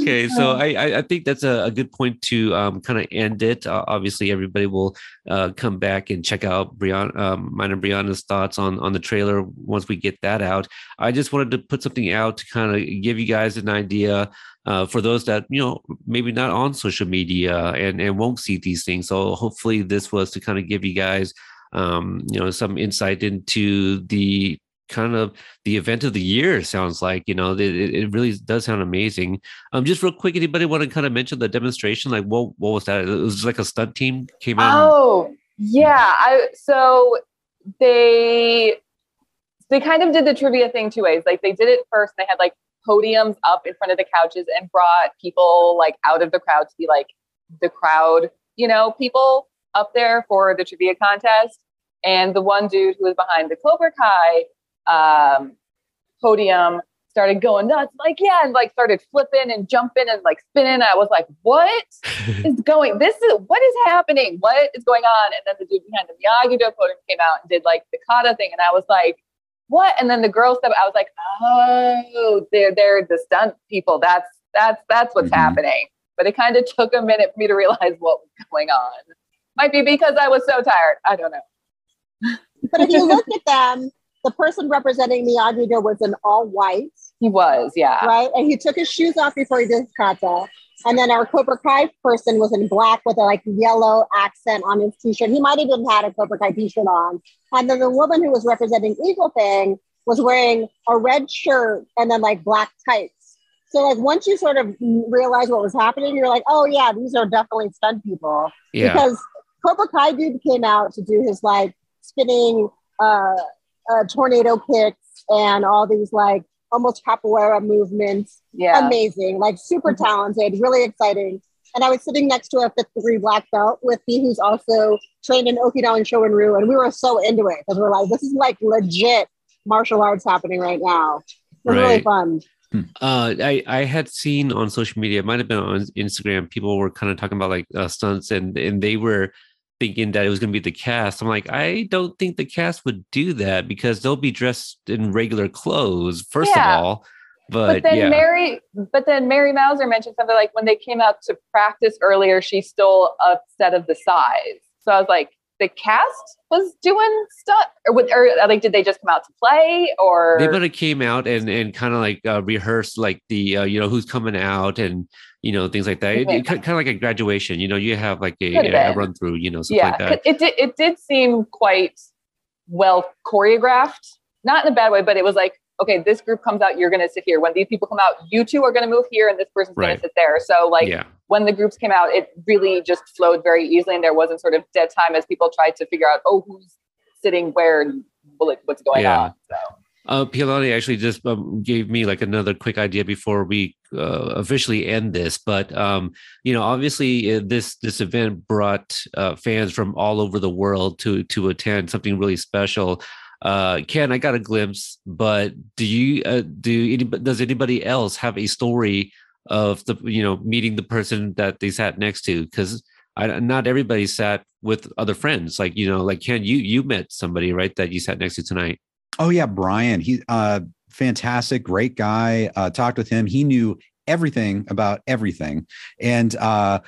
okay, so I I- I think that's a, a good point to um, kind of end it. Uh, obviously, everybody will uh, come back and check out Brianna, um, mine and Brianna's thoughts on on the trailer once we get that out. I just wanted to put something out to kind of give you guys an idea uh, for those that you know maybe not on social media and and won't see these things. So hopefully this was to kind of give you guys um, you know some insight into the kind of the event of the year sounds like you know it, it really does sound amazing um just real quick anybody want to kind of mention the demonstration like what what was that it was like a stunt team came out and- Oh, yeah. I so they they kind of did the trivia thing two ways. Like they did it first, they had like podiums up in front of the couches and brought people like out of the crowd to be like the crowd, you know, people up there for the trivia contest. And the one dude who was behind the Cobra Kai um, podium started going nuts, like, yeah, and like started flipping and jumping and like spinning. I was like, what? is going this is what is happening what is going on and then the dude behind the miyagi do podium came out and did like the kata thing and i was like what and then the girl step i was like oh they're they're the stunt people that's that's that's what's Mhm. happening but it kind of took a minute for me to realize what was going on might be because i was so tired i don't know But if you look at them, the person representing Miyagi-Do was an all white, he was yeah right? And he took his shoes off before he did his kata. And then our Cobra Kai person was in black with a like yellow accent on his t-shirt. He might even had a Cobra Kai t-shirt on. And then the woman who was representing Eagle Fang was wearing a red shirt and then like black tights. So like once you sort of realize what was happening, you're like, oh yeah, these are definitely stunt people yeah because Cobra Kai dude came out to do his like spinning uh, uh, tornado kicks and all these like almost capoeira movements. yeah Amazing, like super talented, really exciting. And I was sitting next to a fifth degree black belt with me, who's also trained in Okinawa and Shorin-ryu, and we were so into it because we're like, this is like legit martial arts happening right now. It was really Right. Fun. Uh, I I had seen on social media, it might have been on Instagram. People were kind of talking about like uh, stunts, and and they were thinking that it was going to be the cast. I'm like, I don't think the cast would do that because they'll be dressed in regular clothes, first Yeah. of all. But, but then yeah, Mary, but then Mary Mouser mentioned something like when they came out to practice earlier, she stole a set of the size. So I was like, the cast was doing stuff, or, with, or like, did they just come out to play, or they better came out and and kind of like uh, rehearsed like the uh, you know who's coming out and you know things like that. It, Okay. kind of like a graduation. You know, you have like a, Could've a, run through. You know, stuff yeah, like that. it did. It did seem quite well choreographed, not in a bad way, but it was like, okay, this group comes out, you're going to sit here. When these people come out, you two are going to move here, and this person's going to sit there. So like. yeah. when the groups came out, it really just flowed very easily, and there wasn't sort of dead time as people tried to figure out, oh, who's sitting where and what- what's going Yeah. on. So Uh, Pialani actually just um, gave me like another quick idea before we uh, officially end this. But um, you know, obviously, uh, this this event brought uh, fans from all over the world to to attend something really special. Uh, Ken, I got a glimpse, but do you uh, do any, does anybody else have a story of the you know meeting the person that they sat next to because I not everybody sat with other friends. Like you know, like Ken, you you met somebody right that you sat next to tonight. Oh yeah, Brian. He uh fantastic, great guy. Uh, talked with him. He knew everything about everything, and uh,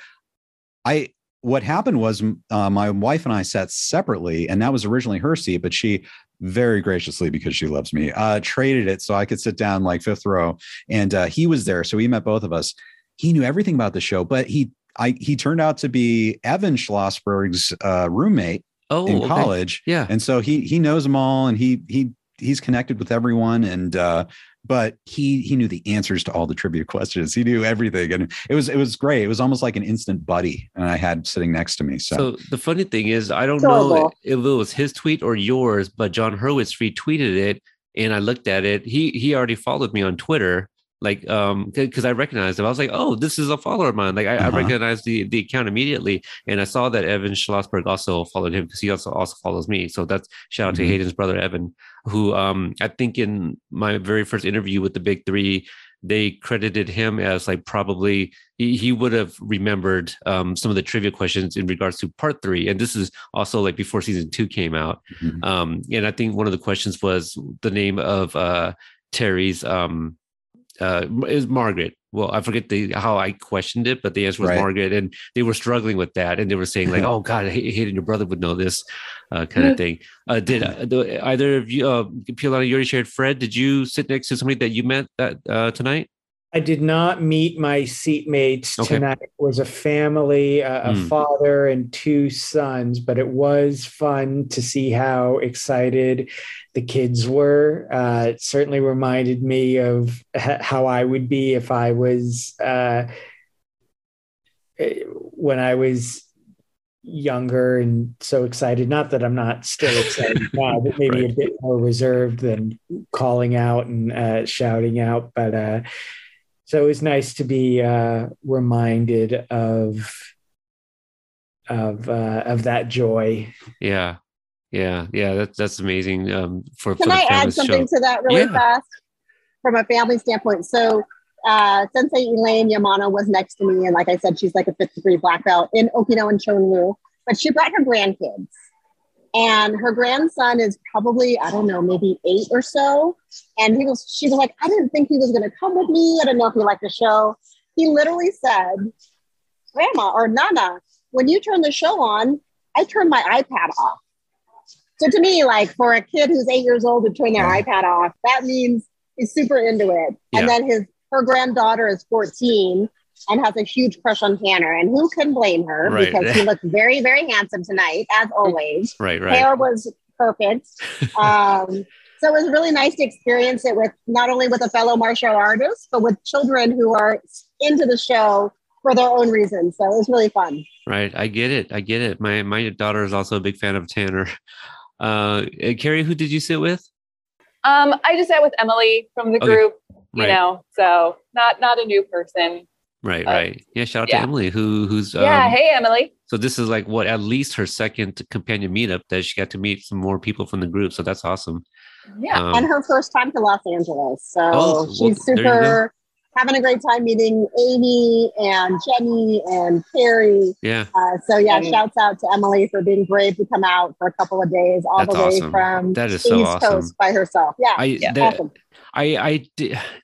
I what happened was uh, my wife and I sat separately, and that was originally her seat, but she very graciously because she loves me uh, traded it so I could sit down like fifth row, and uh, he was there, so he met both of us. He knew everything about the show, but he I he turned out to be Evan Schlossberg's uh, roommate oh, in okay. college, yeah, and so he he knows them all, and he he he's connected with everyone, and uh, but he he knew the answers to all the trivia questions. He knew everything, and it was it was great. It was almost like an instant buddy, and I had sitting next to me. So, so the funny thing is, I don't know if it was his tweet or yours, but Jon Hurwitz retweeted it, and I looked at it. He he already followed me on Twitter, like um because i recognized him i was like oh this is a follower of mine like i, uh-huh. I recognized the the account immediately and i saw that evan schlossberg also followed him because he also also follows me so that's shout out mm-hmm. to hayden's brother evan who um i think in my very first interview with the big three they credited him as like probably he, he would have remembered um, some of the trivia questions in regards to part three and this is also like before season two came out mm-hmm. um, and i think one of the questions was the name of uh, terry's um, uh, is Margaret. Well, I forget the how I questioned it, but the answer was right. Margaret, and they were struggling with that, and they were saying like, "Oh God, Hayden, your brother would know this," uh, kind of thing. Uh, did uh, either of you, uh, Pilana, you already shared Fred? Did you sit next to somebody that you met that uh, tonight? I did not meet my seatmates okay. tonight. It was a family, uh, a mm. father and two sons, but it was fun to see how excited the kids were. Uh, it certainly reminded me of how I would be if I was uh, eh, when I was younger and so excited. Not that I'm not still excited now, but maybe right. a bit more reserved than calling out and uh, shouting out. But uh, so it was nice to be uh, reminded of of uh, of that joy. Yeah, yeah, yeah. That's that's amazing. Um, for can for I add something show. to that really yeah. fast from a family standpoint? So. Uh, Sensei Elaine Yamano was next to me, and like I said, she's like a fifth degree black belt in Okinawa and Shorin-ryu. But she brought her grandkids, and her grandson is probably i don't know maybe eight or so and he was she was like i didn't think he was going to come with me i don't know if he liked the show he literally said grandma or nana when you turn the show on i turn my ipad off so to me like for a kid who's eight years old to turn their ipad off that means he's super into it yeah. and then his her granddaughter is 14 and has a huge crush on Tanner. And who can blame her right. because he looked very, very handsome tonight, as always. Right, right. Hair was perfect. Um, so it was really nice to experience it with not only with a fellow martial artist, but with children who are into the show for their own reasons. So it was really fun. Right. I get it. I get it. My my daughter is also a big fan of Tanner. Uh, Carrie, who did you sit with? Um, I just sat with Emily from the group, okay. you right. know, so not not a new person. Right, uh, right. Yeah, shout out yeah. to Emily, who who's yeah. Um, hey, Emily. So this is like what at least her second companion meetup that she got to meet some more people from the group. So that's awesome. Yeah, um, and her first time to Los Angeles. So oh, she's well, super having a great time meeting Amy and Jenny and Carrie. Yeah. Uh, so yeah, and, shouts out to Emily for being brave to come out for a couple of days all the way awesome. from that is so East awesome. Coast by herself. Yeah. I, yeah. That, awesome. I, I,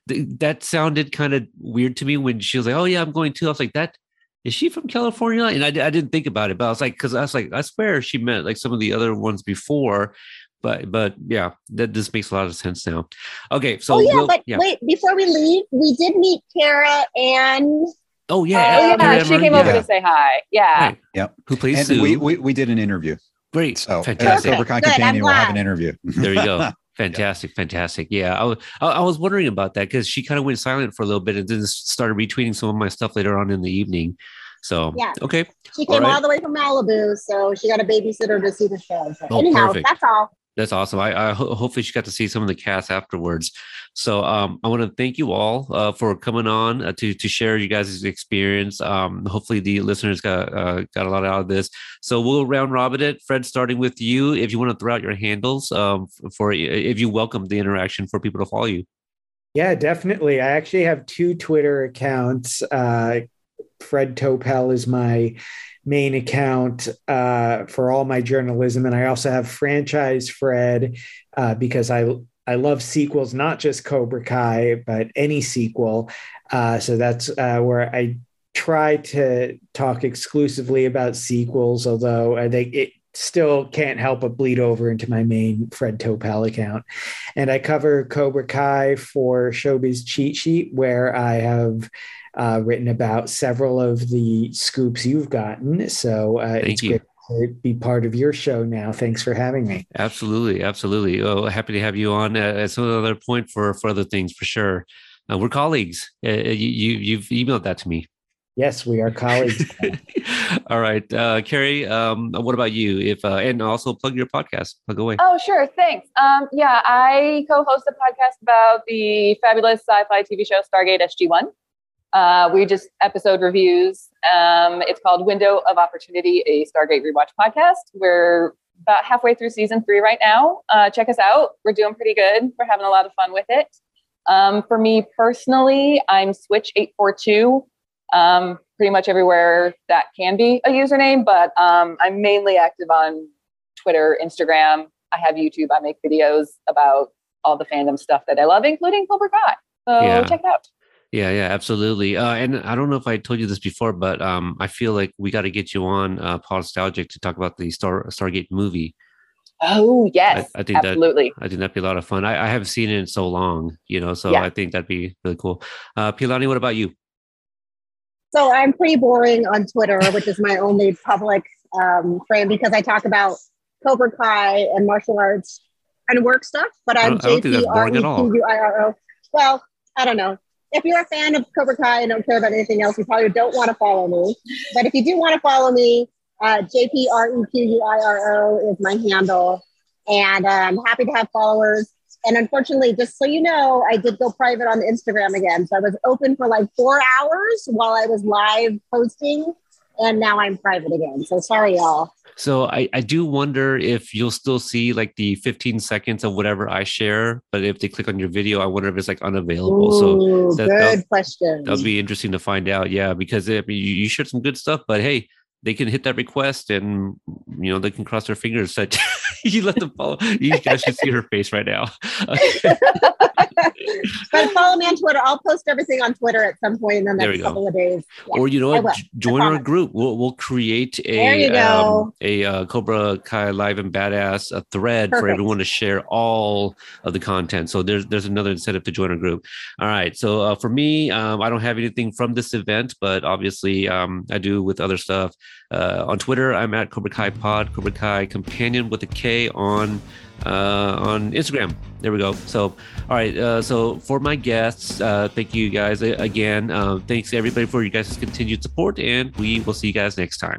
that sounded kind of weird to me when she was like, "Oh yeah, I'm going too." I was like, "That is she from California?" And I, I didn't think about it, but I was like, because I was like, I swear she met like some of the other ones before, but but yeah, that this makes a lot of sense now. Okay, so oh yeah, we'll, but yeah. wait, before we leave, we did meet Kara and. Oh yeah, oh, yeah, she came over to say hi. Yeah, right. yep. Who plays? And we, we we did an interview. Great, so fantastic. Cobra Kai Companion will have an interview. there you go. Fantastic, fantastic. Yeah, I, was, I was wondering about that because she kind of went silent for a little bit and then started retweeting some of my stuff later on in the evening. So yeah, okay. She came all, right. all the way from Malibu, so she got a babysitter to see the show. So oh, anyhow, perfect. that's all. That's awesome. I, I ho- hopefully she got to see some of the cast afterwards. So um, I want to thank you all uh, for coming on uh, to to share you guys' experience. Um, hopefully the listeners got uh, got a lot out of this. So we'll round robin it. Fred, starting with you, if you want to throw out your handles um, for if you welcome the interaction for people to follow you. Yeah, definitely. I actually have two Twitter accounts. Uh, Fred Topel is my main account uh, for all my journalism, and I also have Franchise Fred uh, because I I love sequels, not just Cobra Kai, but any sequel. Uh, so that's uh, where I try to talk exclusively about sequels, although I think it still can't help but bleed over into my main Fred Topel account. And I cover Cobra Kai for Showbiz Cheat Sheet, where I have uh, written about several of the scoops you've gotten. So uh, it's you. great to be part of your show now. Thanks for having me. Absolutely, absolutely. Oh, happy to have you on at some other point for for other things for sure. Uh, we're colleagues. Uh, you, you you've emailed that to me. Yes, we are colleagues. All right, uh, Carrie. Um, what about you? If uh, and also plug your podcast. Plug away. Oh, sure. Thanks. Um, yeah, I co-host a podcast about the fabulous sci-fi TV show Stargate SG One. Uh, we just episode reviews. Um, it's called Window of Opportunity, a Stargate rewatch podcast. We're about halfway through season three right now. Uh, check us out. We're doing pretty good. We're having a lot of fun with it. Um, for me personally, I'm Switch eight four two. Um, pretty much everywhere that can be a username, but um, I'm mainly active on Twitter, Instagram. I have YouTube. I make videos about all the fandom stuff that I love, including Cobra Kai. So yeah. check it out. Yeah, yeah, absolutely. Uh, and I don't know if I told you this before, but um, I feel like we got to get you on uh, Nostalgic to talk about the Star Stargate movie. Oh yes, I, I think absolutely. That, I think that'd be a lot of fun. I, I haven't seen it in so long, you know, so yeah. I think that'd be really cool. Uh, Pilani, what about you? So I'm pretty boring on Twitter, which is my only public um, frame because I talk about Cobra Kai and martial arts and work stuff. But I'm J P R E Q U I R O. Well, I don't know if you're a fan of Cobra Kai and don't care about anything else, you probably don't want to follow me. But if you do want to follow me, uh, JPREQUIRO is my handle. And uh, I'm happy to have followers. And unfortunately, just so you know, I did go private on Instagram again. So I was open for like four hours while I was live posting. And now I'm private again. So sorry, y'all. So I, I do wonder if you'll still see like the 15 seconds of whatever I share, but if they click on your video, I wonder if it's like unavailable. Ooh, so that, good question. That'll be interesting to find out. Yeah, because I mean, you, you shared some good stuff, but hey, they can hit that request and you know they can cross their fingers that you let them follow. You guys should see her face right now. but follow me on Twitter. I'll post everything on Twitter at some point in the next couple of days. Yeah, or you know what? Join our group. We'll we'll create a um, a uh, Cobra Kai Live and Badass a thread Perfect. for everyone to share all of the content. So there's there's another incentive to join our group. All right. So uh, for me, um, I don't have anything from this event, but obviously um, I do with other stuff. Uh, on Twitter, I'm at Cobra Kai Pod, Cobra Kai Companion with a K on uh, on Instagram. There we go. So, all right. Uh, so for my guests, uh, thank you guys again. Uh, thanks everybody for your guys' continued support, and we will see you guys next time.